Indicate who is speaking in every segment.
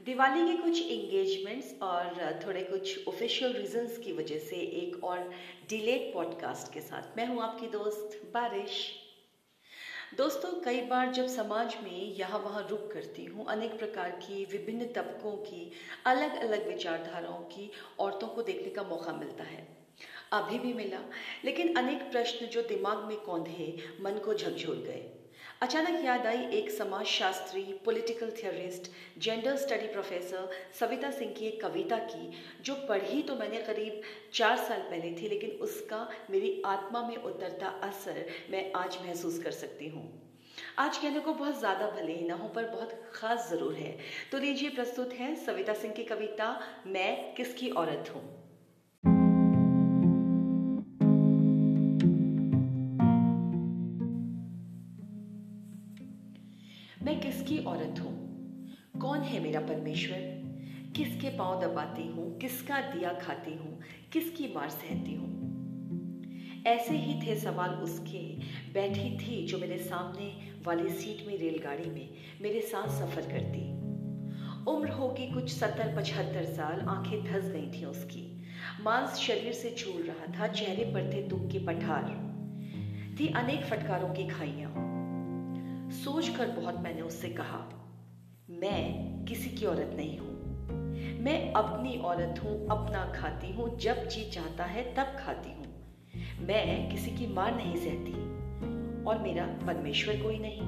Speaker 1: दिवाली के कुछ इंगेजमेंट्स और थोड़े कुछ ऑफिशियल रीजंस की वजह से एक और डिलेड पॉडकास्ट के साथ मैं हूँ आपकी दोस्त बारिश। दोस्तों, कई बार जब समाज में यहाँ वहाँ रुक करती हूँ, अनेक प्रकार की विभिन्न तबकों की अलग अलग विचारधाराओं की औरतों को देखने का मौका मिलता है। अभी भी मिला, लेकिन अनेक प्रश्न जो दिमाग में कौंधे मन को झकझोर गए। अचानक याद आई एक समाज Shastri political theorist gender study professor Savita Singh की एक कविता की, जो पढ़ी तो मैंने करीब चार साल पहले थी, लेकिन उसका मेरी आत्मा में उतरता असर मैं आज महसूस कर सकती हूँ। आज कहने को बहुत ज़्यादा भले ही ना हो, पर बहुत ख़ास ज़रूर है। तो लीजिए, प्रस्तुत है सविता सिंह की कविता, मैं किसकी औरत हूँ? मैं किसकी औरत हूँ? कौन है मेरा परमेश्वर? किसके पाँव दबाती हूँ? किसका दिया खाती हूँ? किसकी मार सहती हूँ? ऐसे ही थे सवाल उसके। बैठी थी जो मेरे सामने वाली सीट में रेलगाड़ी में। मेरे साथ सफ़र करती। उम्र होगी कुछ सत्तर, पचहत्तर साल। आँखें धस गई थी उसकी। मांस शरीर से झूल रहा था। चेहरे पर थे दुख के पठार। थी अनेक फटकारों की खाइयाँ। सोच कर बहुत मैंने उससे कहा, मैं किसी की औरत नहीं हूँ। मैं अपनी औरत हूँ, अपना खाती हूँ, जब जी चाहता है तब खाती हूँ। मैं किसी की मार नहीं सहती और मेरा परमेश्वर कोई नहीं।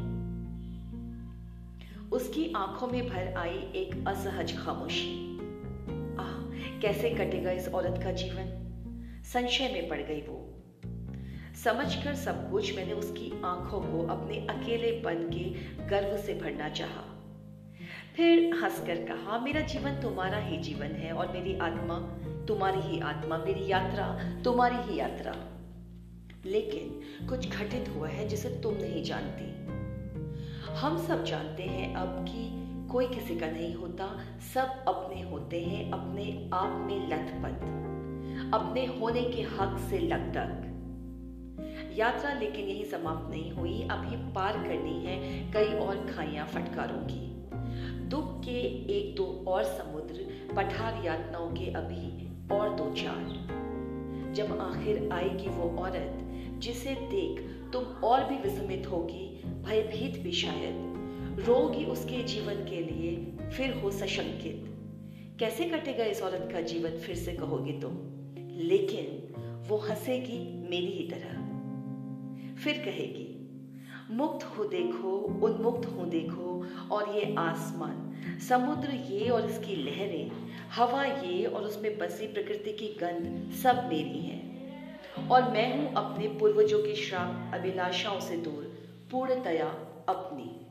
Speaker 1: उसकी आँखों में भर आई एक असहज खामोशी। आह, कैसे कटेगा इस औरत का जीवन? संशय में पड़ गई वो। समझकर सब कुछ मैंने उसकी आँखों को अपने अकेलेपन के गर्व से भरना चाहा। फिर हंसकर कहा, मेरा जीवन तुम्हारा ही जीवन है और मेरी आत्मा तुम्हारी ही आत्मा, मेरी यात्रा तुम्हारी ही यात्रा। लेकिन कुछ घटित हुआ है जिसे तुम नहीं जानती। हम सब जानते हैं अब कि कोई किसी का नहीं होता, सब अपने होते हैं अपने आप में लथपथ, अपने होने के हक से लगतक यात्रा लेकिन यही समाप्त नहीं हुई। अभी पार करनी है कई और खाइयाँ फटकारों की। दुख के एक दो और समुद्र, पठार यातनाओं के अभी और दो चार। जब आखिर आएगी वो औरत, जिसे देख तुम और भी विस्मित होगी, भयभीत भी शायद। रोगी उसके जीवन के लिए फिर हो सशंकित। कैसे कटेगा इस औरत का जीवन, फिर से कहोगे तुम? लेकिन वो हंसेगी मेरी ही तरह। फिर कहेगी, मुक्त हो देखो, उन्मुक्त हो देखो, और ये आसमान, समुद्र ये और इसकी लहरें, हवा ये और उसमें बसी प्रकृति की गंध, सब मेरी है। और मैं हूँ अपने पूर्वजों की श्राप, अभिलाषाओं से दूर, पूर्णतया अपनी।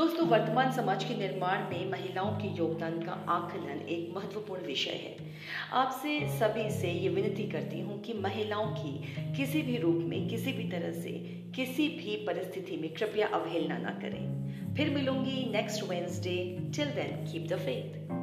Speaker 1: दोस्तों, वर्तमान समाज के निर्माण में महिलाओं के योगदान का आकलन एक महत्वपूर्ण विषय है। आपसे सभी से ये विनती करती हूँ कि महिलाओं की किसी भी रूप में, किसी भी तरह से, किसी भी परिस्थिति में कृपया अवहेलना ना करें। फिर मिलूँगी next Wednesday till then keep the faith